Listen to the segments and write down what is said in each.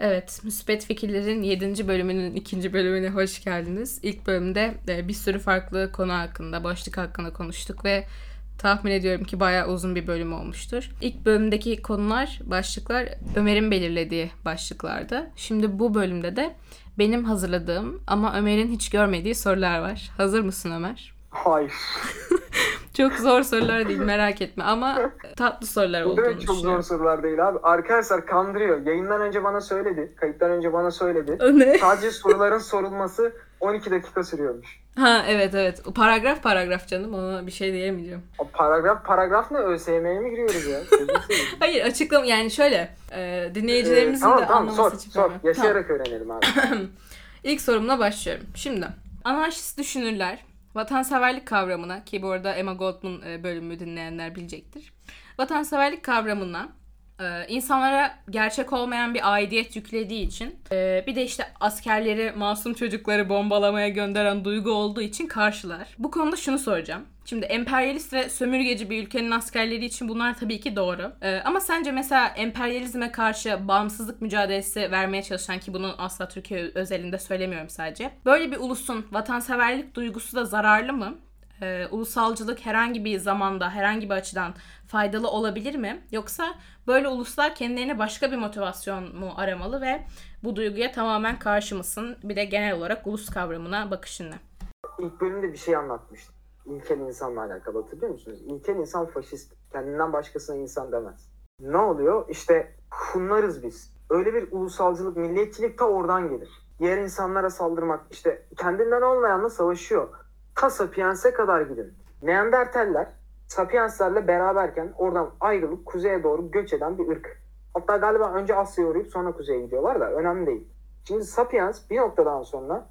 Evet, Müspet Fikirler'in 7. bölümünün 2. bölümüne hoş geldiniz. İlk bölümde e, bir sürü farklı konu hakkında, başlık hakkında konuştuk ve tahmin ediyorum ki bayağı uzun bir bölüm olmuştur. İlk bölümdeki konular, başlıklar Ömer'in belirlediği başlıklardı. Şimdi bu bölümde de benim hazırladığım ama Ömer'in hiç görmediği sorular var. Hazır mısın Ömer? Hayır. Çok zor sorular değil merak etme ama tatlı sorular olduğunu da çok zor sorular değil abi. Arkadaşlar kandırıyor. Yayından önce bana söyledi. Kayıttan önce bana söyledi. O ne? Sadece soruların sorulması 12 dakika sürüyormuş. Ha evet evet. Paragraf paragraf canım ona bir şey diyemeyeceğim. O paragraf paragraf ne? ÖSYM'ye mi giriyoruz ya? Hayır açıklama yani şöyle e, dinleyicilerimizin Ee, tamam de tamam anlaması sor için. sor. söylüyorum. Yaşayarak öğrenelim abi. Tamam. İlk sorumla başlıyorum. Şimdi anarşist düşünürler vatanseverlik kavramına ki bu arada Emma Goldman e, bölümü dinleyenler bilecektir. Vatanseverlik kavramına e, insanlara gerçek olmayan bir aidiyet yüklediği için e, bir de işte askerleri masum çocukları bombalamaya gönderen duygu olduğu için karşılar. Bu konuda şunu soracağım. Şimdi emperyalist ve sömürgeci bir ülkenin askerleri için bunlar tabii ki doğru. E, ama sence mesela emperyalizme karşı bağımsızlık mücadelesi vermeye çalışan ki bunu asla Türkiye özelinde söylemiyorum sadece. Böyle bir ulusun vatanseverlik duygusu da zararlı mı? Ee, ulusalcılık herhangi bir zamanda, herhangi bir açıdan faydalı olabilir mi? Yoksa böyle uluslar kendilerine başka bir motivasyon mu aramalı ve bu duyguya tamamen karşı mısın? Bir de genel olarak ulus kavramına bakışın ne? İlk bölümde bir şey anlatmıştım. İlkel insanla alakalı hatırlıyor musunuz? İlkel insan faşist. Kendinden başkasına insan demez. Ne oluyor? İşte Hunlarız biz. Öyle bir ulusalcılık, milliyetçilik ta oradan gelir. Diğer insanlara saldırmak, işte kendinden olmayanla savaşıyor. Ta Sapiens'e kadar gidin. Neandertaller Sapiens'lerle beraberken oradan ayrılıp kuzeye doğru göç eden bir ırk. Hatta galiba önce Asya'ya uğrayıp sonra kuzeye gidiyorlar da önemli değil. Şimdi Sapiens bir noktadan sonra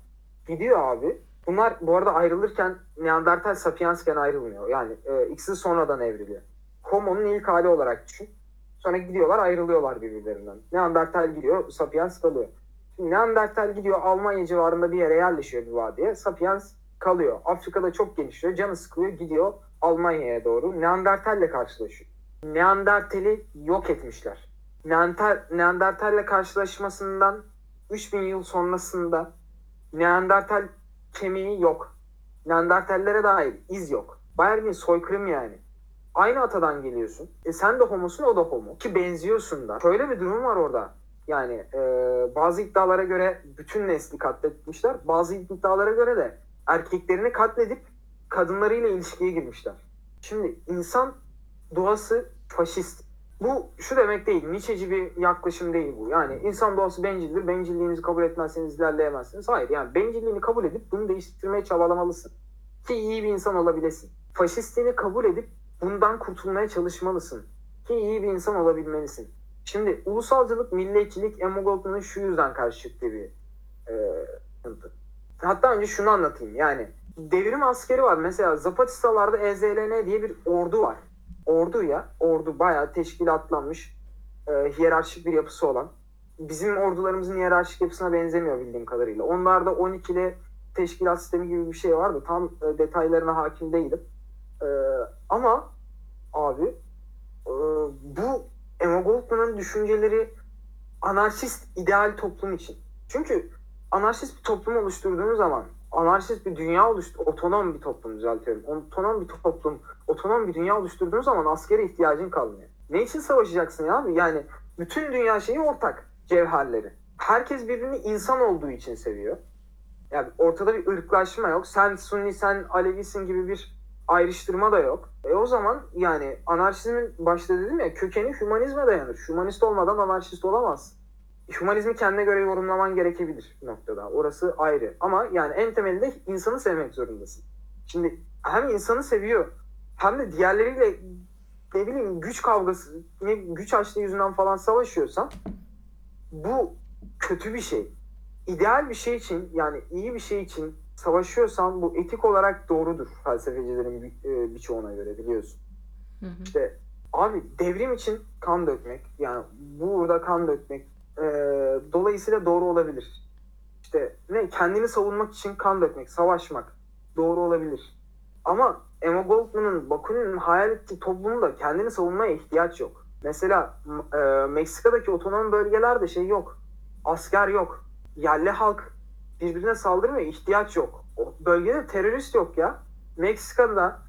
gidiyor abi. Bunlar bu arada ayrılırken Neandertal Sapiens'ken ayrılmıyor. Yani e, ikisi sonradan evriliyor. Homo'nun ilk hali olarak düşün. Sonra gidiyorlar ayrılıyorlar birbirlerinden. Neandertal gidiyor, Sapiens kalıyor. Şimdi Neandertal gidiyor Almanya civarında bir yere yerleşiyor bir vadiye. Sapiens kalıyor. Afrika'da çok gelişiyor. Canı sıkılıyor gidiyor Almanya'ya doğru. Neandertal'le karşılaşıyor. Neandertal'i yok etmişler. Neandertal, Neandertal'le karşılaşmasından 3000 yıl sonrasında Neandertal kemiği yok. Neandertallere dair iz yok. Bayağı bir soykırım yani. Aynı atadan geliyorsun. E sen de homosun o da homo. Ki benziyorsun da. Şöyle bir durum var orada. Yani e, bazı iddialara göre bütün nesli katletmişler. Bazı iddialara göre de erkeklerini katledip kadınlarıyla ilişkiye girmişler. Şimdi insan doğası faşist. Bu şu demek değil. Nietzsche'ci bir yaklaşım değil bu. Yani insan doğası bencildir. Bencilliğinizi kabul etmezseniz ilerleyemezsiniz. Hayır yani bencilliğini kabul edip bunu değiştirmeye çabalamalısın. Ki iyi bir insan olabilesin. Faşistliğini kabul edip bundan kurtulmaya çalışmalısın. Ki iyi bir insan olabilmelisin. Şimdi ulusalcılık, milliyetçilik Emma şu yüzden karşı çıktığı bir e. Hatta önce şunu anlatayım. Yani devrim askeri var. Mesela Zapatistalarda EZLN diye bir ordu var. Ordu ya. Ordu bayağı teşkilatlanmış. E, hiyerarşik bir yapısı olan. Bizim ordularımızın hiyerarşik yapısına benzemiyor bildiğim kadarıyla. Onlarda 12'li teşkilat sistemi gibi bir şey vardı. Tam e, detaylarına hakim değilim. E, ama abi e, bu Emma düşünceleri anarşist ideal toplum için. Çünkü anarşist bir toplum oluşturduğunuz zaman anarşist bir dünya oluştur, otonom bir toplum düzeltiyorum. Otonom bir toplum, otonom bir dünya oluşturduğunuz zaman askere ihtiyacın kalmıyor. Ne için savaşacaksın ya? Yani bütün dünya şeyi ortak cevherleri. Herkes birbirini insan olduğu için seviyor. Yani ortada bir ırklaşma yok. Sen Sunni, sen Alevisin gibi bir ayrıştırma da yok. E o zaman yani anarşizmin başta dedim ya kökeni hümanizme dayanır. Hümanist olmadan anarşist olamaz. Hümanizmi kendine göre yorumlaman gerekebilir noktada. Orası ayrı. Ama yani en temelinde insanı sevmek zorundasın. Şimdi hem insanı seviyor hem de diğerleriyle ne bileyim güç kavgası, ne güç açlığı yüzünden falan savaşıyorsan bu kötü bir şey. İdeal bir şey için yani iyi bir şey için savaşıyorsan bu etik olarak doğrudur felsefecilerin bir- e, birçoğuna göre biliyorsun. Hı hı. İşte abi devrim için kan dökmek yani burada kan dökmek e, dolayısıyla doğru olabilir. İşte ne kendini savunmak için kan dökmek, savaşmak doğru olabilir. Ama Emma Goldman'ın Bakunin'in hayal ettiği toplumda kendini savunmaya ihtiyaç yok. Mesela e, Meksika'daki otonom bölgelerde şey yok. Asker yok. Yerli halk birbirine saldırmıyor. ihtiyaç yok. O bölgede terörist yok ya. Meksika'da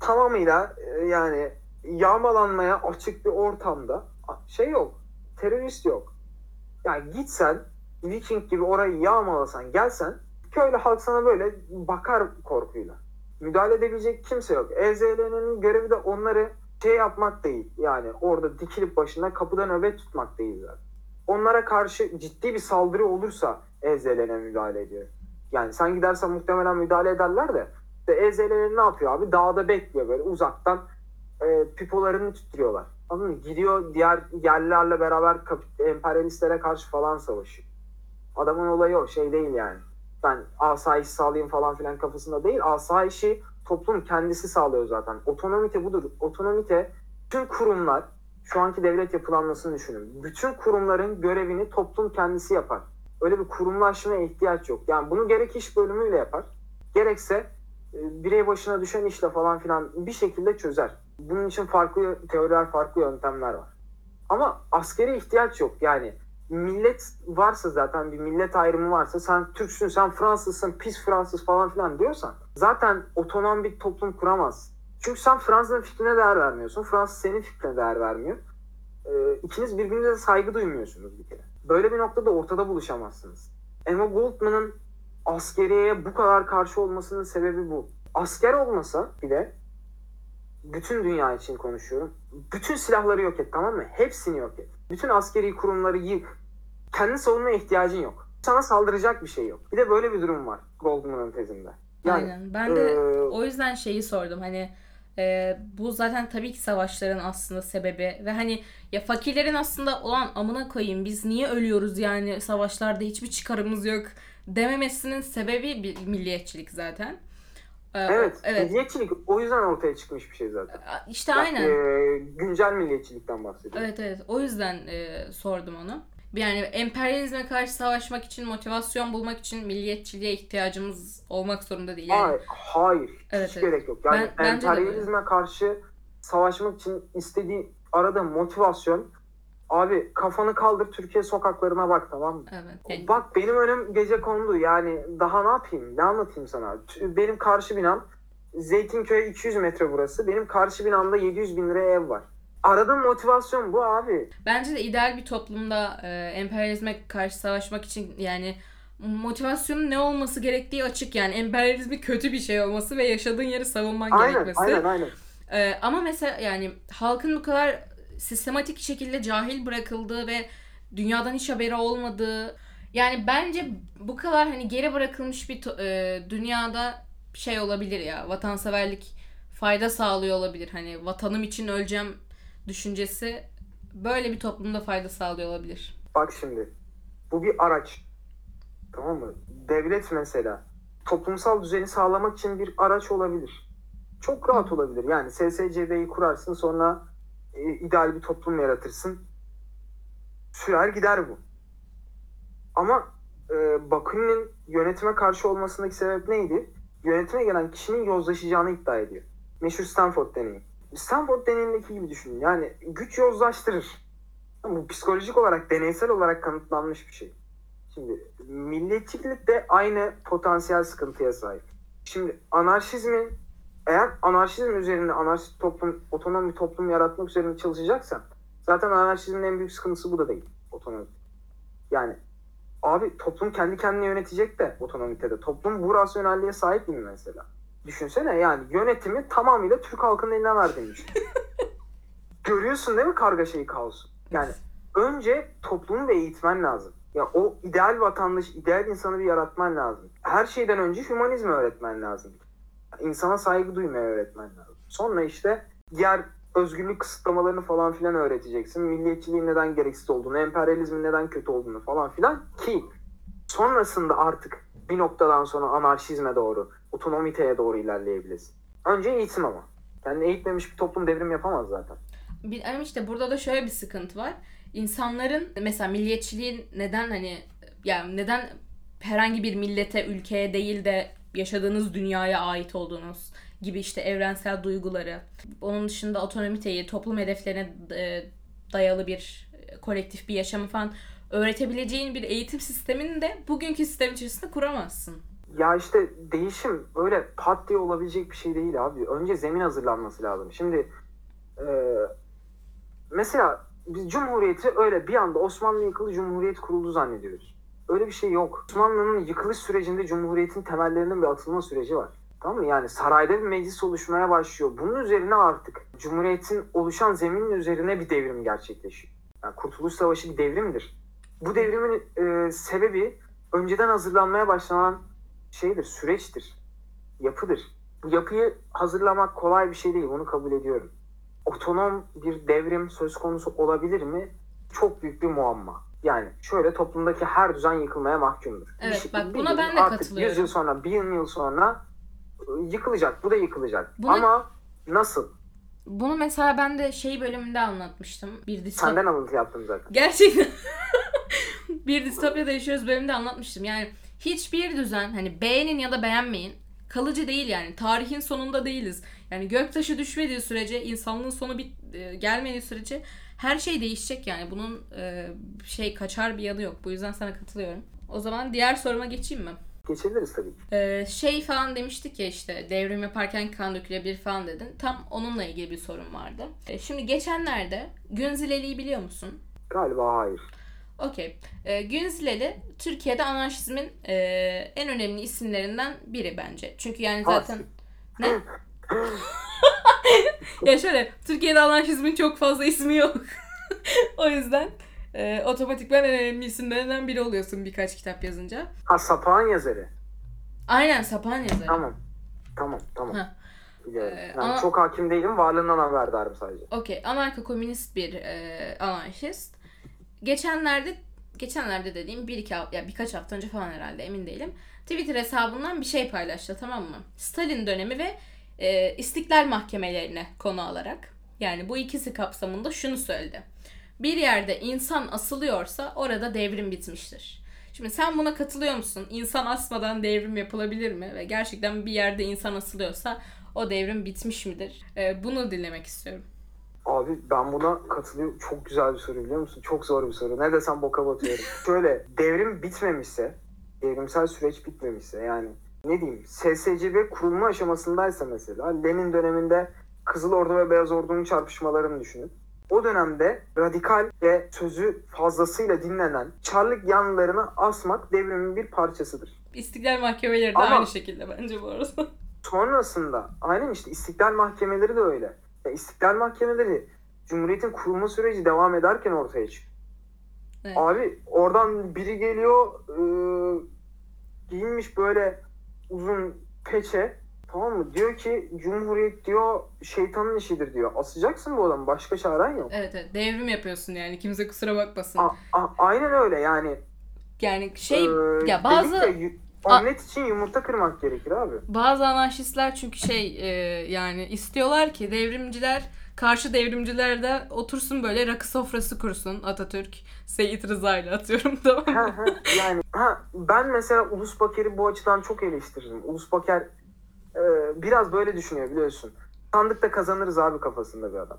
tamamıyla e, yani yağmalanmaya açık bir ortamda şey yok. Terörist yok. Yani gitsen Viking gibi orayı yağmalasan gelsen köylü halk sana böyle bakar korkuyla. Müdahale edebilecek kimse yok. EZL'nin görevi de onları şey yapmak değil. Yani orada dikilip başında kapıda nöbet tutmak değil zaten. Onlara karşı ciddi bir saldırı olursa EZL'ne müdahale ediyor. Yani sen gidersen muhtemelen müdahale ederler de işte EZL'nin ne yapıyor abi? Dağda bekliyor böyle uzaktan e, pipolarını tutuyorlar. Anladın? Gidiyor diğer yerlilerle beraber emperyalistlere karşı falan savaşıyor. Adamın olayı o şey değil yani. Ben asayiş sağlayayım falan filan kafasında değil. Asayişi toplum kendisi sağlıyor zaten. Otonomite budur. Otonomite bütün kurumlar şu anki devlet yapılanmasını düşünün. Bütün kurumların görevini toplum kendisi yapar. Öyle bir kurumlaşmaya ihtiyaç yok. Yani bunu gerek iş bölümüyle yapar. Gerekse e, birey başına düşen işle falan filan bir şekilde çözer. Bunun için farklı teoriler, farklı yöntemler var. Ama askeri ihtiyaç yok. Yani millet varsa zaten bir millet ayrımı varsa sen Türksün, sen Fransızsın, pis Fransız falan filan diyorsan zaten otonom bir toplum kuramaz. Çünkü sen Fransa'nın fikrine değer vermiyorsun. Fransız senin fikrine değer vermiyor. Ee, ikiniz birbirinize saygı duymuyorsunuz bir kere. Böyle bir noktada ortada buluşamazsınız. Emma Goldman'ın askeriyeye bu kadar karşı olmasının sebebi bu. Asker olmasa bile bütün dünya için konuşuyorum. Bütün silahları yok et tamam mı? Hepsini yok et. Bütün askeri kurumları yık. Kendi savunma ihtiyacın yok. Sana saldıracak bir şey yok. Bir de böyle bir durum var Goldman'ın tezinde. Yani, Aynen. Ben de e... o yüzden şeyi sordum. Hani e, bu zaten tabii ki savaşların aslında sebebi ve hani ya fakirlerin aslında olan amına koyayım biz niye ölüyoruz yani savaşlarda hiçbir çıkarımız yok dememesinin sebebi bir milliyetçilik zaten. Ee, evet, evet, milliyetçilik o yüzden ortaya çıkmış bir şey zaten. İşte yani, aynen. E, güncel milliyetçilikten bahsediyorum. Evet evet o yüzden e, sordum onu. Yani emperyalizme karşı savaşmak için, motivasyon bulmak için milliyetçiliğe ihtiyacımız olmak zorunda değil. Yani... Hayır, hayır. Evet, hiç evet. gerek yok. Yani ben, emperyalizme karşı savaşmak için istediği arada motivasyon Abi kafanı kaldır Türkiye sokaklarına bak tamam mı? Evet. Bak benim önüm gece kondu yani daha ne yapayım ne anlatayım sana? Benim karşı binam Zeytinköy 200 metre burası. Benim karşı binamda 700 bin liraya ev var. Aradığım motivasyon bu abi. Bence de ideal bir toplumda e, emperyalizme karşı savaşmak için yani motivasyonun ne olması gerektiği açık yani emperyalizmi kötü bir şey olması ve yaşadığın yeri savunman aynen, gerekmesi. Aynen aynen. Ee, ama mesela yani halkın bu kadar sistematik şekilde cahil bırakıldığı ve dünyadan hiç haberi olmadığı yani bence bu kadar hani geri bırakılmış bir e, dünyada şey olabilir ya vatanseverlik fayda sağlıyor olabilir. Hani vatanım için öleceğim düşüncesi böyle bir toplumda fayda sağlıyor olabilir. Bak şimdi bu bir araç. Tamam mı? Devlet mesela toplumsal düzeni sağlamak için bir araç olabilir. Çok rahat olabilir. Yani SSCB'yi kurarsın sonra e, ideal bir toplum yaratırsın. Sürer gider bu. Ama e, Bakunin'in yönetime karşı olmasındaki sebep neydi? Yönetime gelen kişinin yozlaşacağını iddia ediyor. Meşhur Stanford deneyi. Stanford deneyindeki gibi düşünün. Yani güç yozlaştırır. Bu psikolojik olarak, deneysel olarak kanıtlanmış bir şey. Şimdi milliyetçilik de aynı potansiyel sıkıntıya sahip. Şimdi anarşizmin eğer anarşizm üzerinde anarşist toplum, otonom bir toplum yaratmak üzerine çalışacaksan zaten anarşizmin en büyük sıkıntısı bu da değil. Otonomi. Yani abi toplum kendi kendini yönetecek de otonomitede. Toplum bu rasyonelliğe sahip mi mesela? Düşünsene yani yönetimi tamamıyla Türk halkının eline verdiğini düşün. Görüyorsun değil mi kargaşayı kaosu? Yani önce toplumu ve eğitmen lazım. Ya o ideal vatandaş, ideal insanı bir yaratman lazım. Her şeyden önce hümanizmi öğretmen lazım insana saygı duymaya öğretmen lazım. Sonra işte diğer özgürlük kısıtlamalarını falan filan öğreteceksin. Milliyetçiliğin neden gereksiz olduğunu, emperyalizmin neden kötü olduğunu falan filan ki sonrasında artık bir noktadan sonra anarşizme doğru, otonomiteye doğru ilerleyebilirsin. Önce eğitim ama. Yani eğitmemiş bir toplum devrim yapamaz zaten. Ama işte burada da şöyle bir sıkıntı var. İnsanların mesela milliyetçiliğin neden hani yani neden herhangi bir millete, ülkeye değil de yaşadığınız dünyaya ait olduğunuz gibi işte evrensel duyguları. Onun dışında otonomiteyi, toplum hedeflerine e, dayalı bir kolektif bir yaşamı falan öğretebileceğin bir eğitim sistemini de bugünkü sistem içerisinde kuramazsın. Ya işte değişim öyle pat diye olabilecek bir şey değil abi. Önce zemin hazırlanması lazım. Şimdi e, mesela biz Cumhuriyeti öyle bir anda Osmanlı yıkıldı Cumhuriyet kuruldu zannediyoruz. Öyle bir şey yok. Osmanlı'nın yıkılış sürecinde Cumhuriyet'in temellerinin bir atılma süreci var. Tamam mı? Yani sarayda bir meclis oluşmaya başlıyor. Bunun üzerine artık Cumhuriyet'in oluşan zeminin üzerine bir devrim gerçekleşiyor. Yani Kurtuluş Savaşı bir devrimdir. Bu devrimin e, sebebi önceden hazırlanmaya başlanan şeydir, süreçtir, yapıdır. Bu yapıyı hazırlamak kolay bir şey değil, bunu kabul ediyorum. Otonom bir devrim söz konusu olabilir mi? Çok büyük bir muamma. Yani şöyle toplumdaki her düzen yıkılmaya mahkumdur. Evet, Bir- bak buna ben de artık katılıyorum. 100 yıl sonra, 1000 yıl sonra yıkılacak, bu da yıkılacak. Buna- Ama nasıl? Bunu mesela ben de şey bölümünde anlatmıştım. Bir distop... Senden alıntı yaptım zaten. Gerçekten. bir distopyada yaşıyoruz bölümünde anlatmıştım. Yani hiçbir düzen hani beğenin ya da beğenmeyin kalıcı değil yani. Tarihin sonunda değiliz. Yani göktaşı düşmediği sürece, insanlığın sonu bit e, gelmediği sürece her şey değişecek yani. Bunun e, şey kaçar bir yanı yok. Bu yüzden sana katılıyorum. O zaman diğer soruma geçeyim mi? Geçebiliriz tabii ki. Ee, şey falan demiştik ya işte devrim yaparken kan dökülebilir falan dedin. Tam onunla ilgili bir sorun vardı. Ee, şimdi geçenlerde Günzileli'yi biliyor musun? Galiba hayır. Okey. Ee, Günzileli Türkiye'de anarşizmin e, en önemli isimlerinden biri bence. Çünkü yani zaten... Ne? ya şöyle Türkiye'de anarşizmin çok fazla ismi yok. o yüzden e, otomatikman en önemli isimlerinden biri oluyorsun birkaç kitap yazınca. Ha sapağın yazarı. Aynen Sapan yazarı. Tamam. Tamam, tamam. Ha. Biliyorum. Ee, Yani ama- Çok hakim değilim. Varlığından haberdarım sadece. Okey. Anarko komünist bir e, anarşist. Geçenlerde geçenlerde dediğim bir iki ya birkaç hafta önce falan herhalde emin değilim. Twitter hesabından bir şey paylaştı tamam mı? Stalin dönemi ve e, istiklal mahkemelerine konu alarak. Yani bu ikisi kapsamında şunu söyledi. Bir yerde insan asılıyorsa orada devrim bitmiştir. Şimdi sen buna katılıyor musun? İnsan asmadan devrim yapılabilir mi? Ve gerçekten bir yerde insan asılıyorsa o devrim bitmiş midir? E, bunu dinlemek istiyorum. Abi ben buna katılıyorum. Çok güzel bir soru biliyor musun? Çok zor bir soru. Ne desem boka batıyorum. Şöyle devrim bitmemişse, devrimsel süreç bitmemişse yani ne diyeyim SSCB kurulma aşamasındaysa mesela Lenin döneminde Kızıl Ordu ve Beyaz Ordu'nun çarpışmalarını düşünün. O dönemde radikal ve sözü fazlasıyla dinlenen Çarlık yanlarını asmak devrimin bir parçasıdır. İstiklal mahkemeleri de Ama- aynı şekilde bence bu arada. Sonrasında aynen işte istiklal mahkemeleri de öyle. Ya istiklal mahkemeleri Cumhuriyet'in kurulma süreci devam ederken ortaya çıkıyor. Evet. Abi oradan biri geliyor e, giyinmiş böyle uzun peçe tamam mı? Diyor ki Cumhuriyet diyor şeytanın işidir diyor. Asacaksın bu adamı başka çaren yok. Evet evet devrim yapıyorsun yani kimse kusura bakmasın. A- a- aynen öyle yani. yani şey Ee, ya bazı yu- omlet için yumurta kırmak gerekir abi. bazı anarşistler çünkü şey e, yani istiyorlar ki devrimciler karşı devrimciler de otursun böyle rakı sofrası kursun Atatürk Seyit Rıza ile atıyorum tamam mı? Ha, ha, yani ha, ben mesela Ulus Baker'i bu açıdan çok eleştiririm. Ulus Baker e, biraz böyle düşünüyor biliyorsun. Sandıkta kazanırız abi kafasında bir adam.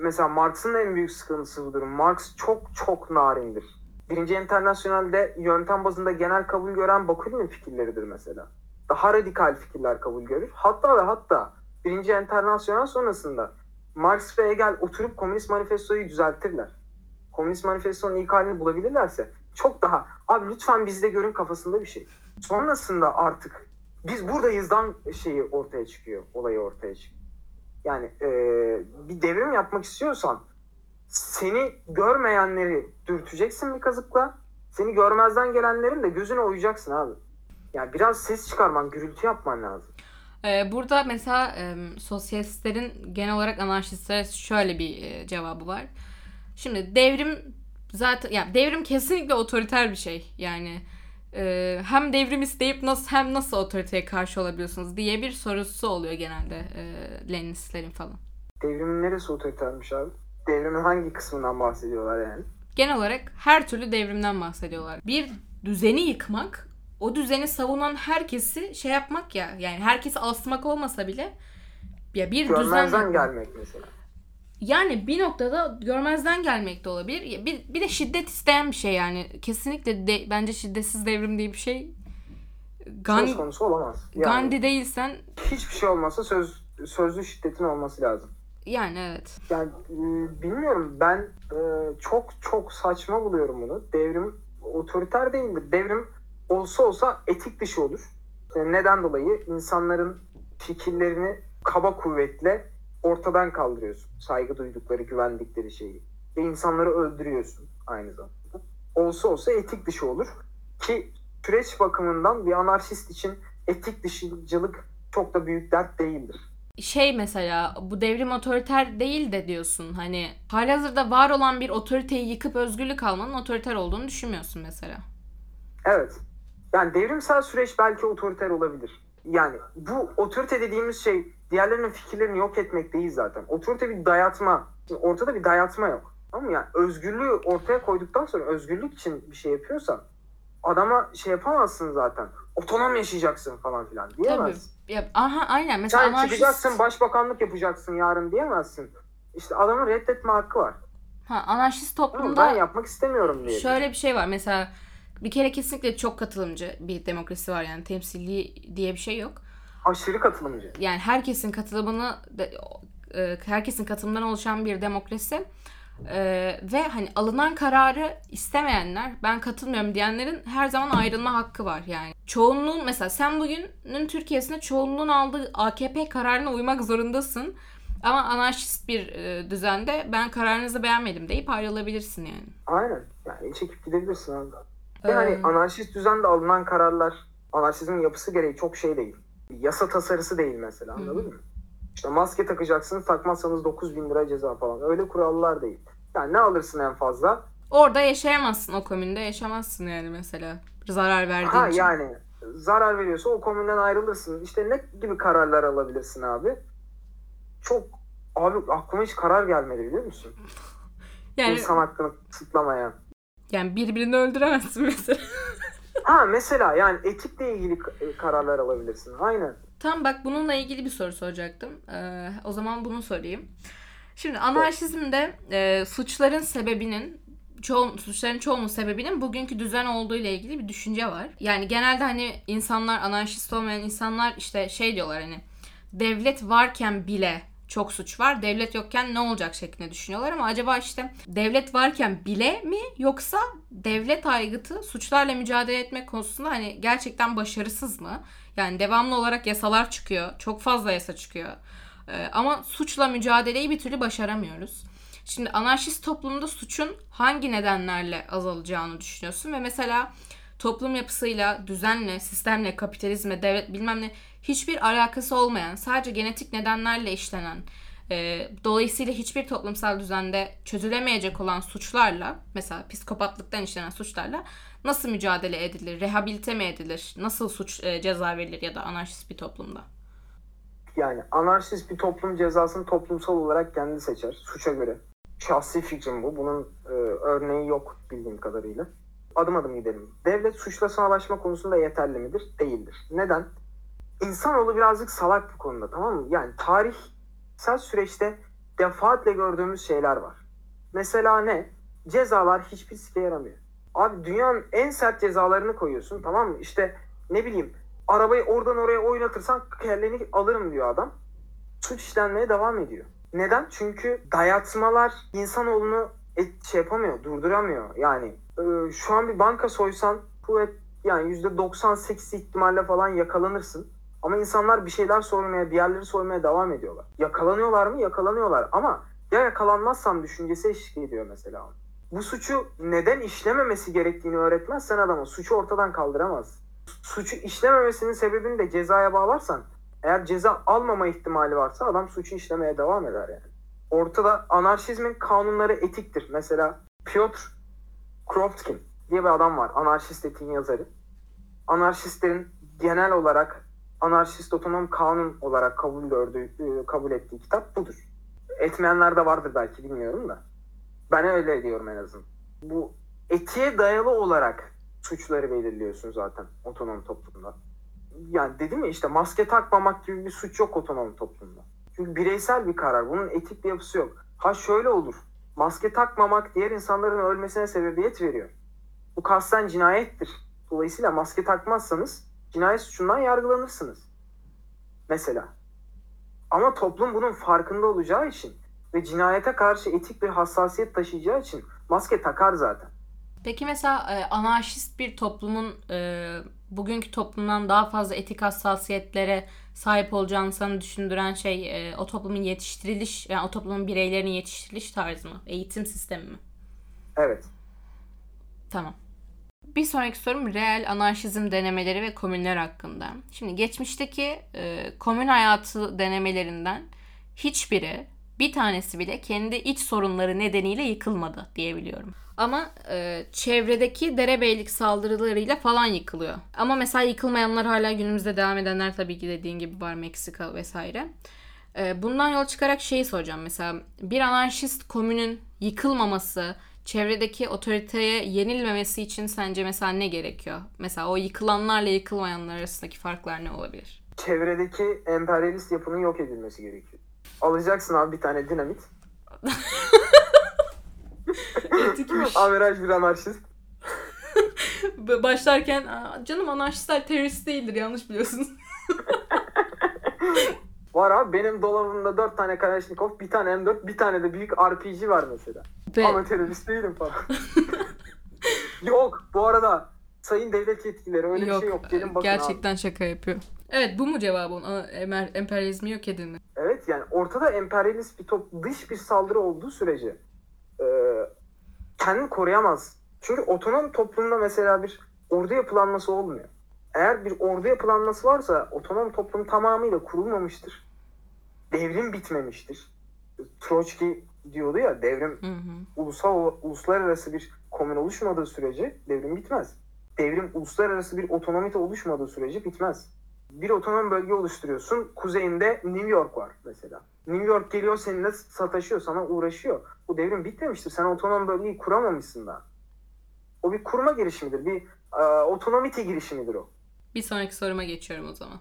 Mesela Marx'ın en büyük sıkıntısı budur. Marx çok çok narindir. Birinci Internasyonel'de yöntem bazında genel kabul gören Bakunin'in fikirleridir mesela. Daha radikal fikirler kabul görür. Hatta ve hatta Birinci Internasyonel sonrasında Marx ve Hegel oturup Komünist Manifesto'yu düzeltirler. Komünist Manifesto'nun ilk halini bulabilirlerse çok daha abi lütfen bizde görün kafasında bir şey. Sonrasında artık biz buradayızdan şeyi ortaya çıkıyor. Olayı ortaya çıkıyor. Yani e, bir devrim yapmak istiyorsan seni görmeyenleri dürteceksin bir kazıkla. Seni görmezden gelenlerin de gözüne oyacaksın abi. Yani biraz ses çıkarman, gürültü yapman lazım. Ee, burada mesela e, sosyalistlerin genel olarak anarşistlere şöyle bir e, cevabı var. Şimdi devrim zaten ya devrim kesinlikle otoriter bir şey. Yani e, hem devrim isteyip nasıl hem nasıl otoriteye karşı olabiliyorsunuz diye bir sorusu oluyor genelde e, Leninistlerin falan. Devrimin neresi otoritermiş abi? Devrimin hangi kısmından bahsediyorlar yani? Genel olarak her türlü devrimden bahsediyorlar. Bir düzeni yıkmak, o düzeni savunan herkesi şey yapmak ya, yani herkesi asmak olmasa bile ya bir düzen Görmezden yapmak. gelmek mesela. Yani bir noktada görmezden gelmek de olabilir. Bir, bir de şiddet isteyen bir şey yani. Kesinlikle de, bence şiddetsiz devrim diye bir şey. Gan- Söz konusu olamaz. Yani Gandhi değilsen hiçbir şey olmasa söz sözlü şiddetin olması lazım. Yani evet. Yani e, bilmiyorum ben e, çok çok saçma buluyorum bunu. Devrim otoriter değildir. Devrim olsa olsa etik dışı olur. E, neden dolayı? insanların fikirlerini kaba kuvvetle ortadan kaldırıyorsun. Saygı duydukları, güvendikleri şeyi. Ve insanları öldürüyorsun aynı zamanda. Olsa olsa etik dışı olur. Ki süreç bakımından bir anarşist için etik dışıcılık çok da büyük dert değildir. Şey mesela bu devrim otoriter değil de diyorsun. Hani halihazırda var olan bir otoriteyi yıkıp özgürlük almanın otoriter olduğunu düşünmüyorsun mesela. Evet. Yani devrimsel süreç belki otoriter olabilir. Yani bu otorite dediğimiz şey diğerlerinin fikirlerini yok etmek değil zaten. Otorite bir dayatma. Şimdi ortada bir dayatma yok. Ama yani özgürlüğü ortaya koyduktan sonra özgürlük için bir şey yapıyorsan adama şey yapamazsın zaten. Otonom yaşayacaksın falan filan Tabii. diyemezsin. Ya, aha aynen mesela Sen anarşist... çıkacaksın başbakanlık yapacaksın yarın diyemezsin. İşte adamın reddetme hakkı var. Ha, anarşist toplumda ben yapmak istemiyorum diye. Şöyle bir şey var mesela bir kere kesinlikle çok katılımcı bir demokrasi var yani temsilli diye bir şey yok. Aşırı katılımcı. Yani herkesin katılımını e, herkesin katılımından oluşan bir demokrasi E, ve hani alınan kararı istemeyenler ben katılmıyorum diyenlerin her zaman ayrılma hakkı var yani. Çoğunluğun mesela sen bugünün Türkiye'sinde çoğunluğun aldığı AKP kararına uymak zorundasın. Ama anarşist bir e, düzende ben kararınızı beğenmedim deyip ayrılabilirsin yani. Aynen. Yani çekip gidebilirsin abi. Ee, Ve hani anarşist düzende alınan kararlar anarşizmin yapısı gereği çok şey değil. Yasa tasarısı değil mesela anladın Hı. mı? İşte maske takacaksınız takmazsanız 9 bin lira ceza falan. Öyle kurallar değil. Yani ne alırsın en fazla? Orada yaşayamazsın o komünde yaşamazsın yani mesela zarar verdiğin Ha için. yani zarar veriyorsa o komünden ayrılırsın. İşte ne gibi kararlar alabilirsin abi? Çok abi aklıma hiç karar gelmedi biliyor musun? yani, İnsan hakkını kısıtlamayan. yani birbirini öldüremezsin mesela. Ha mesela yani etikle ilgili kararlar alabilirsin. Aynen. Tam bak bununla ilgili bir soru soracaktım. Ee, o zaman bunu sorayım. Şimdi anarşizmde e, suçların sebebinin çoğu, suçların çoğunun sebebinin bugünkü düzen olduğu ile ilgili bir düşünce var. Yani genelde hani insanlar anarşist olmayan insanlar işte şey diyorlar hani devlet varken bile çok suç var. Devlet yokken ne olacak şeklinde düşünüyorlar ama acaba işte devlet varken bile mi yoksa devlet aygıtı suçlarla mücadele etmek konusunda hani gerçekten başarısız mı? Yani devamlı olarak yasalar çıkıyor. Çok fazla yasa çıkıyor. Ee, ama suçla mücadeleyi bir türlü başaramıyoruz. Şimdi anarşist toplumda suçun hangi nedenlerle azalacağını düşünüyorsun ve mesela toplum yapısıyla, düzenle, sistemle, kapitalizme, devlet bilmem ne hiçbir alakası olmayan, sadece genetik nedenlerle işlenen, e, dolayısıyla hiçbir toplumsal düzende çözülemeyecek olan suçlarla, mesela psikopatlıktan işlenen suçlarla nasıl mücadele edilir, rehabilite mi edilir, nasıl suç e, ceza verilir ya da anarşist bir toplumda? Yani anarşist bir toplum cezasını toplumsal olarak kendi seçer. Suça göre. Şahsi fikrim bu. Bunun e, örneği yok bildiğim kadarıyla. Adım adım gidelim. Devlet suçla savaşma konusunda yeterli midir? Değildir. Neden? İnsanoğlu birazcık salak bu konuda tamam mı? Yani tarihsel süreçte defaatle gördüğümüz şeyler var. Mesela ne? Cezalar hiçbir sike yaramıyor. Abi dünyanın en sert cezalarını koyuyorsun tamam mı? İşte ne bileyim arabayı oradan oraya oynatırsan kelleni alırım diyor adam. Suç işlenmeye devam ediyor. Neden? Çünkü dayatmalar insanoğlunu et, şey yapamıyor, durduramıyor. Yani e, şu an bir banka soysan kuvvet yani %98 ihtimalle falan yakalanırsın. Ama insanlar bir şeyler sormaya, bir yerleri sormaya devam ediyorlar. Yakalanıyorlar mı? Yakalanıyorlar. Ama ya yakalanmazsam düşüncesi eşlik ediyor mesela. Bu suçu neden işlememesi gerektiğini öğretmezsen adama suçu ortadan kaldıramaz. Suçu işlememesinin sebebini de cezaya bağlarsan eğer ceza almama ihtimali varsa adam suçu işlemeye devam eder yani. Ortada anarşizmin kanunları etiktir. Mesela Piotr Kropotkin diye bir adam var. Anarşist etiğin yazarı. Anarşistlerin genel olarak anarşist otonom kanun olarak kabul gördüğü, e, kabul ettiği kitap budur. Etmeyenler de vardır belki bilmiyorum da. Ben öyle diyorum en azından. Bu etiğe dayalı olarak suçları belirliyorsun zaten otonom toplumda. Yani dedim ya işte maske takmamak gibi bir suç yok otonom toplumda. Çünkü bireysel bir karar. Bunun etik bir yapısı yok. Ha şöyle olur. Maske takmamak diğer insanların ölmesine sebebiyet veriyor. Bu kasten cinayettir. Dolayısıyla maske takmazsanız cinayet suçundan yargılanırsınız. Mesela. Ama toplum bunun farkında olacağı için ve cinayete karşı etik bir hassasiyet taşıyacağı için maske takar zaten. Peki mesela e, anarşist bir toplumun e, bugünkü toplumdan daha fazla etik hassasiyetlere sahip olacağını sana düşündüren şey e, o toplumun yetiştiriliş, yani o toplumun bireylerinin yetiştiriliş tarzı mı? Eğitim sistemi mi? Evet. Tamam. Bir sonraki sorum reel anarşizm denemeleri ve komünler hakkında. Şimdi geçmişteki e, komün hayatı denemelerinden hiçbiri bir tanesi bile kendi iç sorunları nedeniyle yıkılmadı diyebiliyorum. Ama e, çevredeki derebeylik saldırılarıyla falan yıkılıyor. Ama mesela yıkılmayanlar hala günümüzde devam edenler tabii ki dediğin gibi var Meksika vesaire. E, bundan yol çıkarak şeyi soracağım mesela bir anarşist komünün yıkılmaması, çevredeki otoriteye yenilmemesi için sence mesela ne gerekiyor? Mesela o yıkılanlarla yıkılmayanlar arasındaki farklar ne olabilir? Çevredeki emperyalist yapının yok edilmesi gerekiyor. Alacaksın abi bir tane dinamit. Etikmiş. Averaj bir anarşist. Başlarken "Aa, canım anarşistler terörist değildir yanlış biliyorsunuz. Var abi benim dolabımda 4 tane Kalashnikov, bir tane M4, bir tane de büyük RPG var mesela. Ve Ama terörist değilim falan. yok bu arada sayın devlet yetkilileri öyle bir şey yok. Gelin bakın abi. gerçekten şaka yapıyor. Evet bu mu cevabın? Emer- Emperyalizmi yok edilme. Evet yani ortada emperyalist bir top, dış bir saldırı olduğu sürece e, kendini koruyamaz. Çünkü otonom toplumda mesela bir ordu yapılanması olmuyor. Eğer bir ordu yapılanması varsa otonom toplum tamamıyla kurulmamıştır. Devrim bitmemiştir. Troçki diyordu ya devrim Hı hı. ulusal uluslararası bir komün oluşmadığı sürece devrim bitmez. Devrim uluslararası bir otonomite oluşmadığı sürece bitmez. Bir otonom bölge oluşturuyorsun. Kuzeyinde New York var mesela. New York geliyor seninle sataşıyor, sana uğraşıyor. Bu devrim bitmemiştir. Sen otonom bölgeyi kuramamışsın daha. O bir kurma girişimidir. Bir e, otonomite girişimidir o. Bir sonraki soruma geçiyorum o zaman.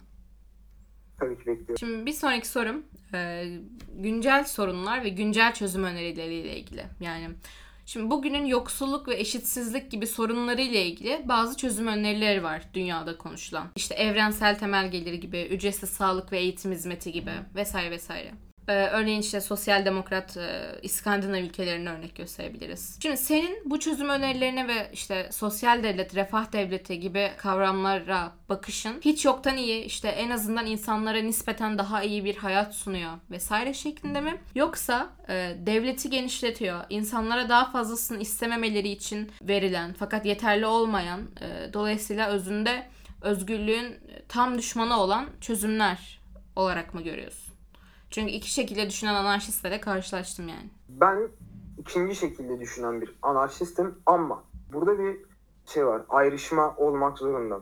Tabii ki bekliyorum. Şimdi bir sonraki sorum e, güncel sorunlar ve güncel çözüm önerileriyle ilgili. Yani şimdi bugünün yoksulluk ve eşitsizlik gibi sorunlarıyla ilgili bazı çözüm önerileri var dünyada konuşulan. İşte evrensel temel geliri gibi, ücretsiz sağlık ve eğitim hizmeti gibi vesaire vesaire. Ee, örneğin işte sosyal demokrat e, İskandinav ülkelerine örnek gösterebiliriz. Şimdi senin bu çözüm önerilerine ve işte sosyal devlet, refah devleti gibi kavramlara bakışın hiç yoktan iyi işte en azından insanlara nispeten daha iyi bir hayat sunuyor vesaire şeklinde mi? Yoksa e, devleti genişletiyor, insanlara daha fazlasını istememeleri için verilen fakat yeterli olmayan e, dolayısıyla özünde özgürlüğün tam düşmanı olan çözümler olarak mı görüyorsun? Çünkü iki şekilde düşünen anarşistlerle karşılaştım yani. Ben ikinci şekilde düşünen bir anarşistim ama burada bir şey var. Ayrışma olmak zorunda.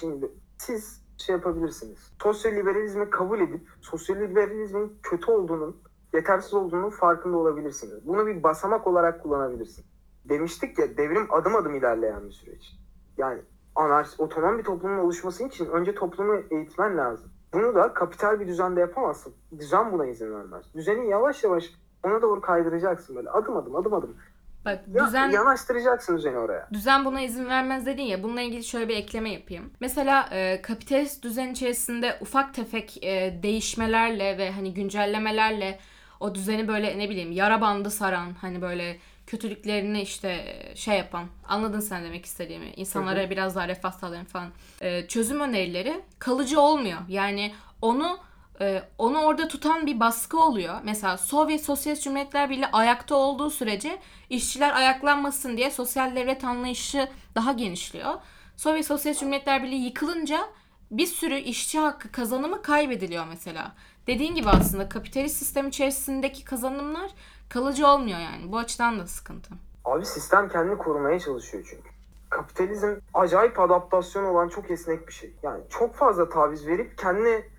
Şimdi siz şey yapabilirsiniz. Sosyal liberalizmi kabul edip sosyal liberalizmin kötü olduğunun, yetersiz olduğunun farkında olabilirsiniz. Bunu bir basamak olarak kullanabilirsin. Demiştik ya devrim adım adım ilerleyen bir süreç. Yani anarşist, otonom bir toplumun oluşması için önce toplumu eğitmen lazım. Bunu da kapital bir düzende yapamazsın. Düzen buna izin vermez. Düzeni yavaş yavaş ona doğru kaydıracaksın böyle adım adım adım adım. Bak Ya, düzen Yanaştıracaksın düzeni oraya. düzen buna izin vermez dedin ya bununla ilgili şöyle bir ekleme yapayım. Mesela e, kapitalist düzen içerisinde ufak tefek e, değişmelerle ve hani güncellemelerle o düzeni böyle ne bileyim yara bandı saran hani böyle kötülüklerini işte şey yapan anladın sen demek istediğimi insanlara biraz daha refah sağlayan falan E, çözüm önerileri kalıcı olmuyor yani onu e, onu orada tutan bir baskı oluyor. Mesela Sovyet Sosyalist Cumhuriyetler Birliği ayakta olduğu sürece işçiler ayaklanmasın diye sosyal devlet anlayışı daha genişliyor. Sovyet Sosyalist Cumhuriyetler Birliği yıkılınca bir sürü işçi hakkı kazanımı kaybediliyor mesela. Dediğin gibi aslında kapitalist sistem içerisindeki kazanımlar kalıcı olmuyor yani. Bu açıdan da sıkıntı. Abi sistem kendini korumaya çalışıyor çünkü. Kapitalizm acayip adaptasyon olan çok esnek bir şey. Yani çok fazla taviz verip kendi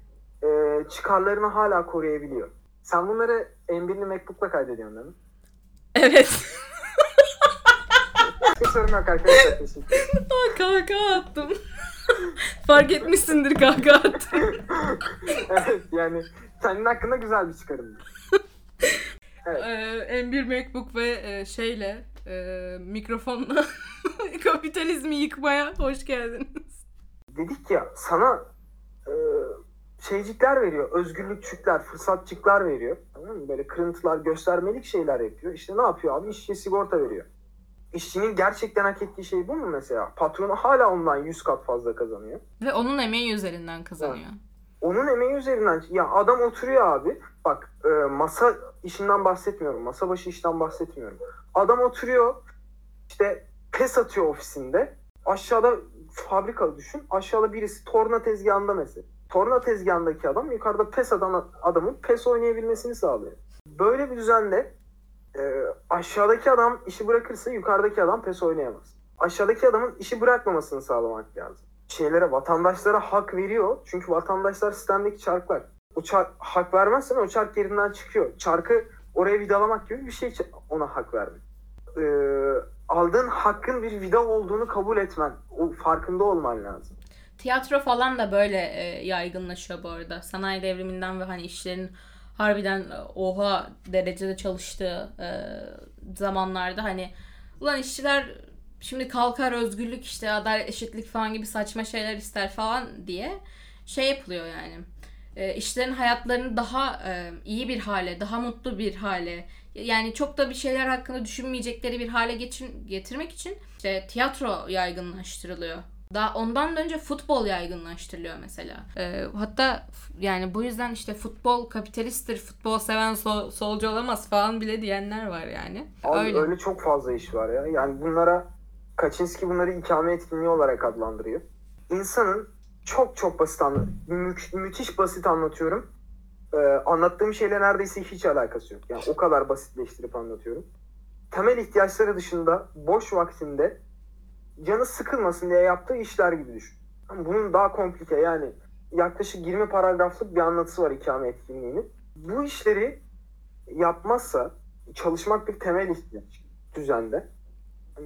e, çıkarlarını hala koruyabiliyor. Sen bunları M1'li MacBook'la kaydediyorsun değil mi? Evet. Hiç sorun yok arkadaşlar. Teşekkür ederim. kahkaha attım. Fark etmişsindir kahkaha attım. evet yani senin hakkında güzel bir çıkarım. Evet. Ee, M1 MacBook ve e, şeyle e, mikrofonla kapitalizmi yıkmaya hoş geldiniz. Dedik ya sana e, şeycikler veriyor. Özgürlükçükler, fırsatçıklar veriyor. Tamam mı? Böyle kırıntılar, göstermelik şeyler yapıyor. İşte ne yapıyor abi? İşçiye sigorta veriyor. İşçinin gerçekten hak ettiği şey bu mu mesela? Patronu hala ondan 100 kat fazla kazanıyor. Ve onun emeği üzerinden kazanıyor. Onun emeği üzerinden ya adam oturuyor abi. Bak e, masa işinden bahsetmiyorum. Masa başı işten bahsetmiyorum. Adam oturuyor işte pes atıyor ofisinde. Aşağıda fabrika düşün. Aşağıda birisi torna tezgahında mesela. Torna tezgahındaki adam yukarıda pes atan adamın pes oynayabilmesini sağlıyor. Böyle bir düzende e, aşağıdaki adam işi bırakırsa yukarıdaki adam pes oynayamaz. Aşağıdaki adamın işi bırakmamasını sağlamak lazım şeylere, vatandaşlara hak veriyor. Çünkü vatandaşlar sistemdeki çarklar. O çark, hak vermezsen o çark yerinden çıkıyor. Çarkı oraya vidalamak gibi bir şey ona hak vermek. Ee, aldığın hakkın bir vida olduğunu kabul etmen, o farkında olman lazım. Tiyatro falan da böyle e, yaygınlaşıyor bu arada. Sanayi devriminden ve hani işlerin harbiden e, oha derecede çalıştığı e, zamanlarda hani ulan işçiler şimdi kalkar özgürlük işte adalet eşitlik falan gibi saçma şeyler ister falan diye şey yapılıyor yani. E, işlerin hayatlarını daha e, iyi bir hale, daha mutlu bir hale yani çok da bir şeyler hakkında düşünmeyecekleri bir hale getirmek için işte tiyatro yaygınlaştırılıyor. Daha ondan da önce futbol yaygınlaştırılıyor mesela. Ee, hatta yani bu yüzden işte futbol kapitalisttir, futbol seven sol- solcu olamaz falan bile diyenler var yani. Abi Öyle. öyle. çok fazla iş var ya. Yani bunlara Kaczynski bunları ikame etkinliği olarak adlandırıyor. İnsanın çok çok basit anla mü- müthiş basit anlatıyorum. Ee, anlattığım şeyle neredeyse hiç alakası yok. Yani o kadar basitleştirip anlatıyorum. Temel ihtiyaçları dışında boş vaktinde canı sıkılmasın diye yaptığı işler gibi düşün. Bunun daha komplike yani yaklaşık 20 paragraflık bir anlatısı var ikame etkinliğinin. Bu işleri yapmazsa çalışmak bir temel ihtiyaç düzende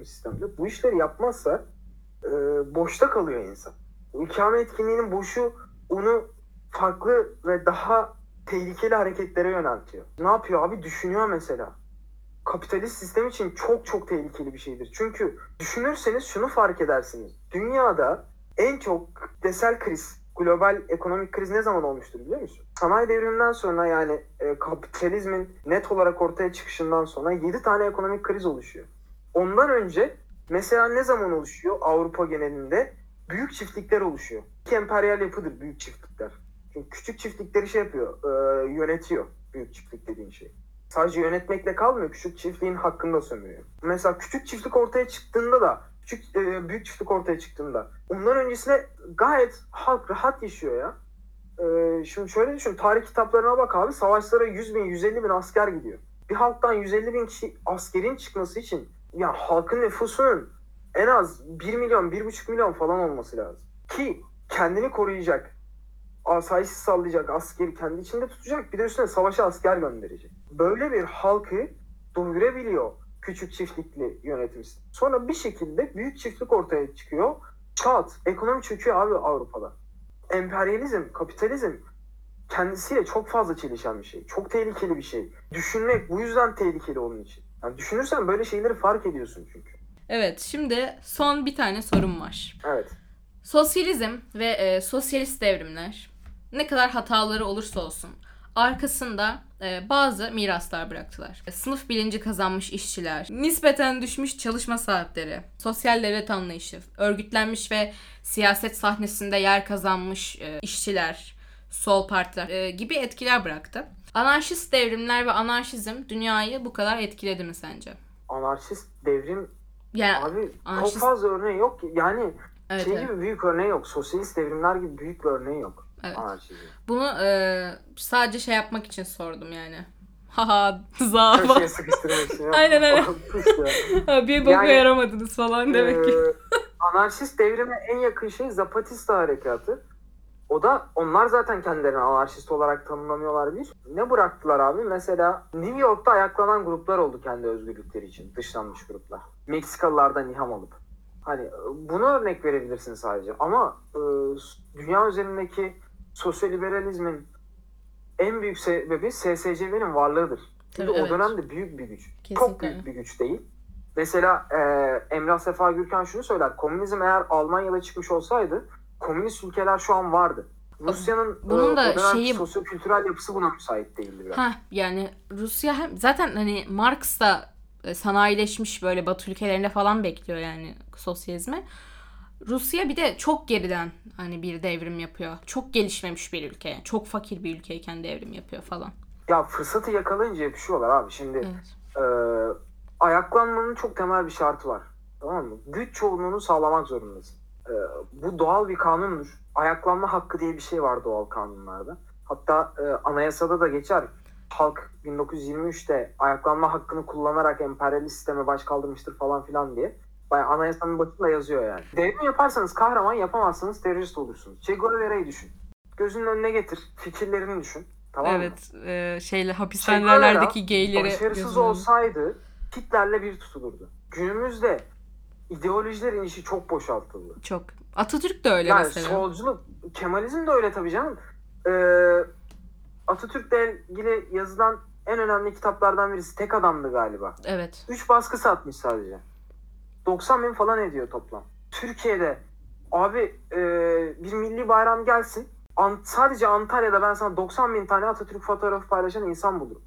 sistemde. Bu işleri yapmazsa e, boşta kalıyor insan. İkame etkinliğinin boşu onu farklı ve daha tehlikeli hareketlere yöneltiyor. Ne yapıyor abi? Düşünüyor mesela. Kapitalist sistem için çok çok tehlikeli bir şeydir. Çünkü düşünürseniz şunu fark edersiniz. Dünyada en çok kitlesel kriz, global ekonomik kriz ne zaman olmuştur biliyor musun? Sanayi devriminden sonra yani e, kapitalizmin net olarak ortaya çıkışından sonra 7 tane ekonomik kriz oluşuyor. Ondan önce mesela ne zaman oluşuyor Avrupa genelinde? Büyük çiftlikler oluşuyor. İki emperyal yapıdır büyük çiftlikler. Çünkü küçük çiftlikleri şey yapıyor, e, yönetiyor büyük çiftlik dediğin şey. Sadece yönetmekle kalmıyor, küçük çiftliğin hakkını da sömürüyor. Mesela küçük çiftlik ortaya çıktığında da, küçük e, büyük çiftlik ortaya çıktığında, ondan öncesine gayet halk rahat yaşıyor ya. E, şimdi şöyle düşün, tarih kitaplarına bak abi, savaşlara 100 bin, 150 bin asker gidiyor. Bir halktan 150 bin kişi askerin çıkması için, ya halkın nüfusunun en az 1 milyon, 1,5 milyon falan olması lazım. Ki kendini koruyacak, asayişi sallayacak, askeri kendi içinde tutacak, bir de üstüne savaşa asker gönderecek. Böyle bir halkı doyurabiliyor küçük çiftlikli yönetim. Sonra bir şekilde büyük çiftlik ortaya çıkıyor. Çat, ekonomi çöküyor abi Avrupa'da. Emperyalizm, kapitalizm kendisiyle çok fazla çelişen bir şey. Çok tehlikeli bir şey. Düşünmek bu yüzden tehlikeli onun için. Yani düşünürsen böyle şeyleri fark ediyorsun çünkü. Evet şimdi son bir tane sorum var. Evet. Sosyalizm ve e, sosyalist devrimler ne kadar hataları olursa olsun arkasında e, bazı miraslar bıraktılar. E, Sınıf bilinci kazanmış işçiler, nispeten düşmüş çalışma saatleri, sosyal devlet anlayışı, örgütlenmiş ve siyaset sahnesinde yer kazanmış e, işçiler, sol partiler e, gibi etkiler bıraktı. Anarşist devrimler ve anarşizm dünyayı bu kadar etkiledi mi sence? Anarşist devrim Yani abi anarşist- çok fazla örneği yok ki. Yani evet, şey evet. gibi büyük örneği yok. Sosyalist devrimler gibi büyük bir örneği yok. Evet. Anarşizm. Bunu e, sadece şey yapmak için sordum yani. Haha za Köşeye sıkıştırmak için. Aynen, aynen. Bir boka Yani, yaramadınız falan demek ki. Anarşist devrime en yakın şey Zapatista harekatı. O da onlar zaten kendilerini anarşist olarak tanımlamıyorlar bir. Ne bıraktılar abi? Mesela New York'ta ayaklanan gruplar oldu kendi özgürlükleri için. Dışlanmış gruplar. Meksikalılardan ilham alıp. Hani bunu örnek verebilirsin sadece. Ama e, dünya üzerindeki sosyoliberalizmin en büyük sebebi SSCB'nin varlığıdır. Çünkü Tabii, o evet. dönemde büyük bir güç. Çok Kesinlikle. büyük bir güç değil. Mesela e, Emrah Sefa Gürkan şunu söyler. Komünizm eğer Almanya'da çıkmış olsaydı komünist ülkeler şu an vardı. Rusya'nın Bunun e, da o dönemki şeyi- sosyokültürel yapısı buna müsait değildi biraz. Ha yani Rusya hem zaten hani Marx da sanayileşmiş böyle Batı ülkelerinde falan bekliyor yani sosyalizmi. Rusya bir de çok geriden hani bir devrim yapıyor. Çok gelişmemiş bir ülke. Çok fakir bir ülkeyken devrim yapıyor falan. Ya fırsatı yakalayınca yapışıyorlar abi. Şimdi Evet. e, ayaklanmanın çok temel bir şartı var. Tamam mı? Güç çoğunluğunu sağlamak zorundasın. E, bu doğal bir kanundur. Ayaklanma hakkı diye bir şey var doğal kanunlarda. Hatta e, anayasada da geçer. Halk 1923'te ayaklanma hakkını kullanarak emperyalist sisteme baş kaldırmıştır falan filan diye. Bayağı anayasanın başında yazıyor yani. Devrim yaparsanız kahraman yapamazsanız terörist olursunuz. Che Guevara'yı düşün. Gözünün önüne getir. Fikirlerini düşün. Tamam mı? Evet, e, şeyle hapishanelerdeki gayleri başarısız olsaydı Hitler'le bir tutulurdu. Günümüzde ideolojilerin işi çok boşaltıldı. çok. Atatürk de öyle yani mesela. solculuk, Kemalizm de öyle tabii canım. Ee, Atatürk'le ilgili yazılan en önemli kitaplardan birisi tek adamdı galiba. Evet. 3 baskı satmış sadece. 90 bin falan ediyor toplam. Türkiye'de abi e, bir milli bayram gelsin. An- sadece Antalya'da ben sana 90 bin tane Atatürk fotoğrafı paylaşan insan bulurum.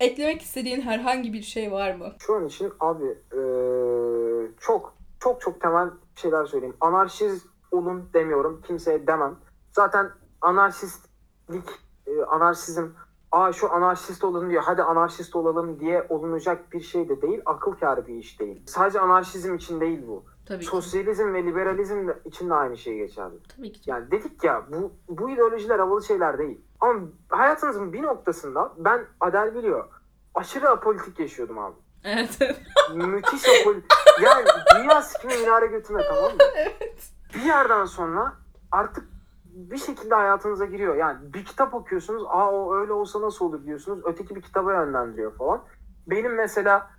Eklemek istediğin herhangi bir şey var mı? Şu an için abi eee, çok çok çok temel şeyler söyleyeyim. Anarşist olun demiyorum. Kimseye demem. Zaten anarşistlik, eee, anarşizm aa şu anarşist olalım diye hadi anarşist olalım diye olunacak bir şey de değil. Akıl kârı bir iş değil. Sadece anarşizm için değil bu. Tabii ki. Sosyalizm ve liberalizm de- için de aynı şey geçerli. Tabii ki. Yani dedik ya bu bu ideolojiler havalı şeyler değil. Ama hayatınızın bir noktasında ben Adel biliyor. Aşırı apolitik yaşıyordum abi. Evet. Müthiş apolitik. Yani dünya sikimi minare götüme tamam mı? Bir yerden sonra artık bir şekilde hayatınıza giriyor. Yani bir kitap okuyorsunuz. Aa o öyle olsa nasıl olur diyorsunuz. Öteki bir kitaba yönlendiriyor falan. Benim mesela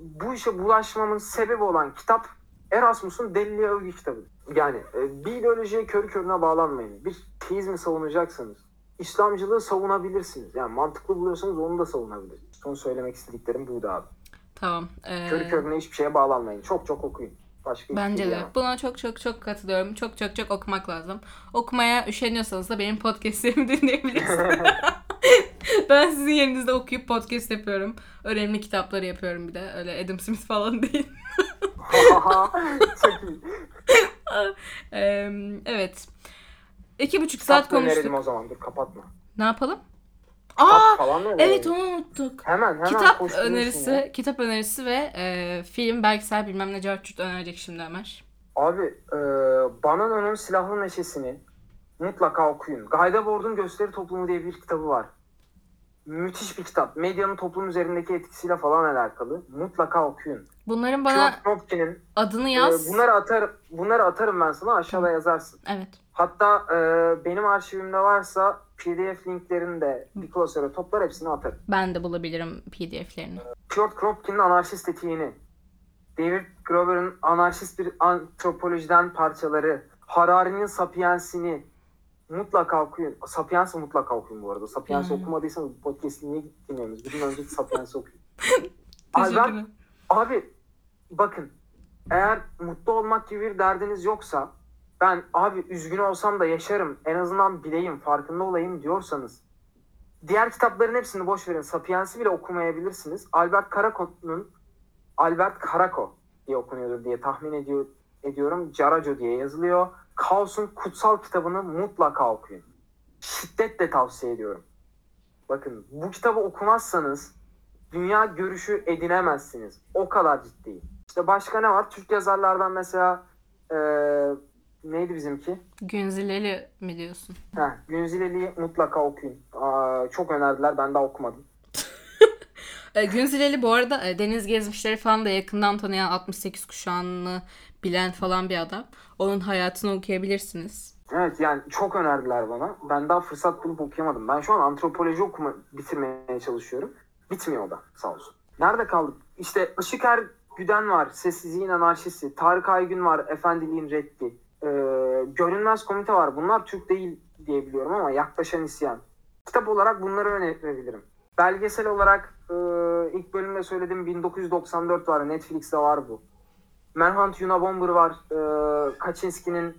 bu işe bulaşmamın sebebi olan kitap Erasmus'un Deliliğe Övgü kitabı. Yani e, bir ideolojiye körü körüne bağlanmayın. Bir teizmi savunacaksanız İslamcılığı savunabilirsiniz. Yani mantıklı buluyorsanız onu da savunabilirsiniz. Son söylemek istediklerim buydu abi. Tamam. ee, Körü körüne hiçbir şeye bağlanmayın. Çok çok okuyun. Başka Bence şey de. Buna çok çok çok katılıyorum. Çok çok çok okumak lazım. Okumaya üşeniyorsanız da benim podcastlerimi dinleyebilirsiniz. ben sizin yerinizde okuyup podcast yapıyorum. Önemli kitapları yapıyorum bir de. Öyle Adam Smith falan değil. çok iyi. Evet. İki buçuk saat konuştuk. o zaman. Dur kapatma. Ne yapalım? Aa! falan. Evet onu unuttuk. Hemen hemen kitap önerisi, ya. kitap önerisi ve e, film belgesel bilmem ne cartçut önerecek şimdi Ömer. Abi e, Banano'nun Silahlı Neşesini mutlaka okuyun. Gayda Bord'un Gösteri Toplumu diye bir kitabı var. Müthiş bir kitap. Medyanın toplum üzerindeki etkisiyle falan alakalı. Mutlaka okuyun. Bunların bana Piotr Kropotkin'in adını e, yaz. bunları atar bunları atarım ben sana aşağıda yazarsın. Evet. Hatta e, benim arşivimde varsa PDF linklerini de bir klasöre toplar hepsini atarım. Ben de bulabilirim PDF'lerini. Piotr Kropotkin'in anarşist etiğini, David Graeber'ın anarşist bir antropolojiden parçaları, Harari'nin Sapiens'ini mutlaka okuyun. Sapiens'i mutlaka okuyun bu arada. Sapiens'i Hmm. okumadıysanız bu podcast'i niye dinliyorsunuz? Gidin önceki Sapiens'i okuyun. Abi, ben, abi bakın eğer mutlu olmak gibi bir derdiniz yoksa ben abi üzgün olsam da yaşarım en azından bileyim farkında olayım diyorsanız diğer kitapların hepsini boş verin. Sapiens'i bile okumayabilirsiniz. Albert Caraco'nun Albert Caraco diye okunuyordur diye tahmin ediyor, ediyorum. Caraco diye yazılıyor. Kaos'un kutsal kitabını mutlaka okuyun. Şiddetle tavsiye ediyorum. Bakın bu kitabı okumazsanız dünya görüşü edinemezsiniz. O kadar ciddi. İşte başka ne var? Türk yazarlardan mesela eee, neydi bizimki? Günzileli mi diyorsun? Heh, Günzileli'yi mutlaka okuyun. Aa, çok önerdiler. Ben daha okumadım. E, Günzileli bu arada e, deniz gezmişleri falan da yakından tanıyan 68 kuşağını bilen falan bir adam. Onun hayatını okuyabilirsiniz. Evet yani çok önerdiler bana. Ben daha fırsat bulup okuyamadım. Ben şu an antropoloji okuma bitirmeye çalışıyorum. Bitmiyor o da sağ olsun. Nerede kaldık? İşte Işık Er Güden var. Sessizliğin anarşisi. Tarık Aygün var. Efendiliğin reddi. Ee, Görünmez Komite var. Bunlar Türk değil diye biliyorum ama yaklaşan isyan. Kitap olarak bunları önerebilirim. Belgesel olarak e, ilk bölümde söylediğim 1994 var. Netflix'te var bu. Manhunt Unabomber var. E, Kaczynski'nin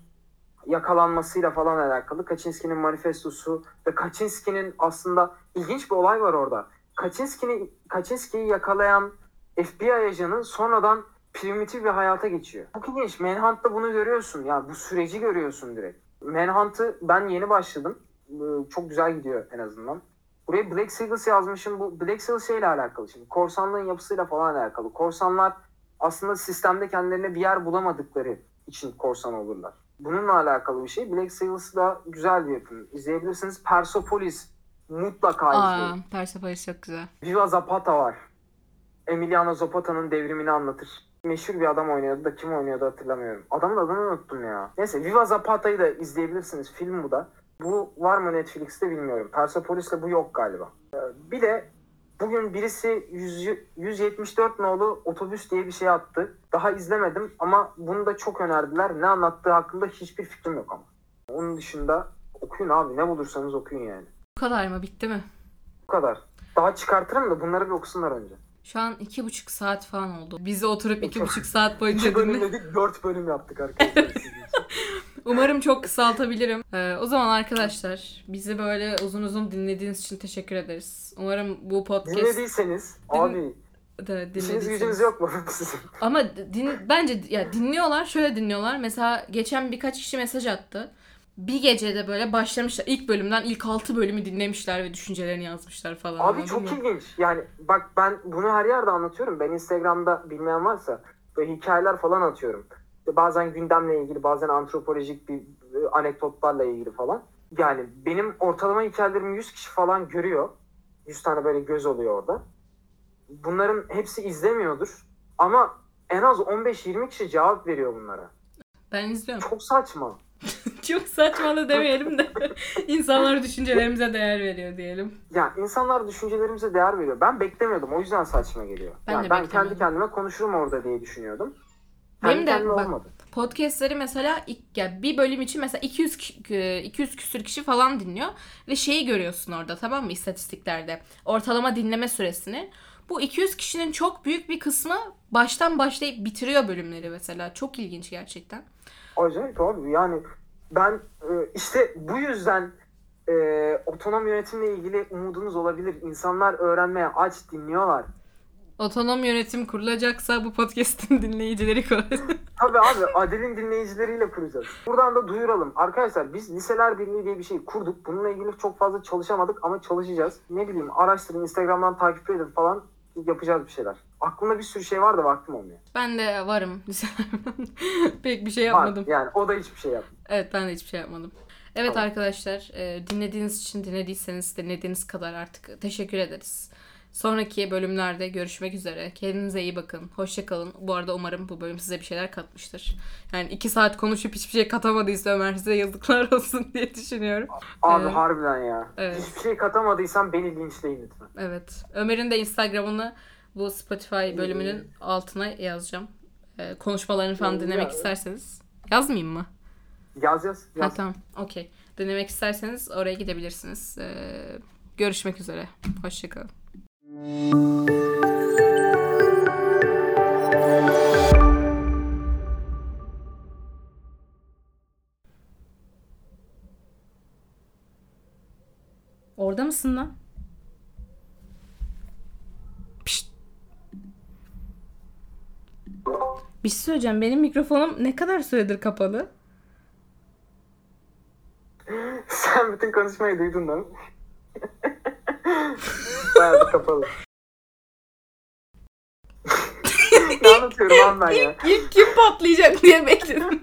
yakalanmasıyla falan alakalı. Kaczynski'nin manifestosu ve Kaczynski'nin aslında ilginç bir olay var orada. Kaczynski'ni Kaczynski'yi yakalayan FBI ajanı sonradan primitif bir hayata geçiyor. Çok ilginç. Manhunt'ta bunu görüyorsun. Ya bu süreci görüyorsun direkt. Manhunt'ı ben yeni başladım. Çok güzel gidiyor en azından. Buraya Black Sails yazmışım. Bu Black Sails şeyle alakalı şimdi. Korsanlığın yapısıyla falan alakalı. Korsanlar aslında sistemde kendilerine bir yer bulamadıkları için korsan olurlar. Bununla alakalı bir şey. Black Sails da güzel bir yapım. İzleyebilirsiniz. Persepolis mutlaka Aa, izleyin. Persepolis çok güzel. Viva Zapata var. Emiliano Zapata'nın devrimini anlatır. Meşhur bir adam oynuyordu da kim oynuyordu hatırlamıyorum. Adamın adını unuttum ya. Neyse Viva Zapata'yı da izleyebilirsiniz. Film bu da. Bu var mı Netflix'te bilmiyorum. Persepolis'te bu yok galiba. Ee, Bir de bugün birisi 100, 174 nolu otobüs diye bir şey attı. Daha izlemedim ama bunu da çok önerdiler. Ne anlattığı hakkında hiçbir fikrim yok ama. Onun dışında okuyun abi. Ne bulursanız okuyun yani. Bu kadar mı? Bitti mi? Bu kadar. Daha çıkartırım da bunları bir okusunlar önce. Şu an iki buçuk saat falan oldu. Bizi oturup iki buçuk saat boyunca İki bölüm dinle. dedik, dört bölüm yaptık arkadaşlar. Umarım çok kısaltabilirim. Ee, o zaman arkadaşlar bizi böyle uzun uzun dinlediğiniz için teşekkür ederiz. Umarım bu podcast Dinlediyseniz abi da işiniz gücünüz yok mu sizin? Ama din, bence ya dinliyorlar şöyle dinliyorlar. Mesela geçen birkaç kişi mesaj attı. Bir gecede böyle başlamışlar. İlk bölümden ilk 6 bölümü dinlemişler ve düşüncelerini yazmışlar falan. Abi anladın çok mı? ilginç. Yani bak ben bunu her yerde anlatıyorum. Ben Instagram'da bilmeyen varsa böyle hikayeler falan atıyorum. Bazen gündemle ilgili, bazen antropolojik bir e, anekdotlarla ilgili falan. Yani benim ortalama hikayelerimi 100 kişi falan görüyor. 100 tane böyle göz oluyor orada. Bunların hepsi izlemiyordur. Ama en az 15-20 kişi cevap veriyor bunlara. Ben izliyorum. Çok saçma. Çok saçma da demeyelim de insanlar düşüncelerimize değer veriyor diyelim. Ya insanlar düşüncelerimize değer veriyor. Ben beklemiyordum. O yüzden saçma geliyor. Ben yani ben kendi kendime konuşurum orada diye düşünüyordum. Benim de bak- olmadı. Podcast'leri mesela ilk, bir bölüm için mesela 200 ki- e, 200 küsür kişi falan dinliyor ve şeyi görüyorsun orada tamam mı istatistiklerde. Ortalama dinleme süresini. Bu 200 kişinin çok büyük bir kısmı baştan başlayıp bitiriyor bölümleri mesela. Çok ilginç gerçekten. Acayip abi. Yani ben e, işte bu yüzden e, otonom yönetimle ilgili umudunuz olabilir. İnsanlar öğrenmeye aç dinliyorlar. Otonom yönetim kurulacaksa bu podcast'in dinleyicileri kurulacak. Tabii abi Adil'in dinleyicileriyle kuracağız. Buradan da duyuralım. Arkadaşlar biz Liseler Birliği diye bir şey kurduk. Bununla ilgili çok fazla çalışamadık ama çalışacağız. Ne bileyim araştırın, Instagram'dan takip edin falan yapacağız bir şeyler. Aklımda bir sürü şey var da vaktim olmuyor. ben de varım. Pek bir şey Var. yapmadım. Yani o da hiçbir şey yapmıyor. Evet ben de hiçbir şey yapmadım. Evet Tamam. arkadaşlar e, dinlediğiniz için dinlediyseniz dinlediğiniz kadar artık teşekkür ederiz. Sonraki bölümlerde görüşmek üzere. Kendinize iyi bakın. Hoşçakalın. Bu arada umarım bu bölüm size bir şeyler katmıştır. Yani iki saat konuşup hiçbir şey katamadıysa Ömer size yazıklar olsun diye düşünüyorum. Abi Evet. harbiden ya. Evet. Hiçbir şey katamadıysan beni linçleyin lütfen. Evet. Ömer'in de Instagram'ını bu Spotify bölümünün altına yazacağım. E, konuşmalarını falan Ya. dinlemek isterseniz. Yazmayayım mı? Yaz yaz. Ha yaz. tamam. Okey. Denemek isterseniz oraya gidebilirsiniz. Ee, görüşmek üzere. Hoşçakalın. Orada mısın lan? Pişt. Bir şey söyleyeceğim. Benim mikrofonum ne kadar süredir kapalı? Sen bütün konuşmayı duydun mi? Bayağı kapalı. ne anlatıyorum lan ben ya? İlk kim patlayacak diye bekledim.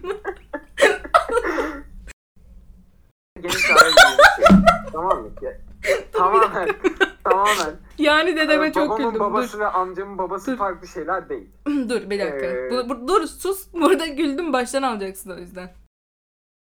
Geniş tamam mı? Ya, tamamen. tamamen. yani dedeme Ee, çok Babamın güldüm. babası ve amcamın babası Dur. farklı şeyler değil. Dur. Dur bir dakika. Ee, Bu- bu- dur sus. Burada güldüm baştan alacaksın o yüzden.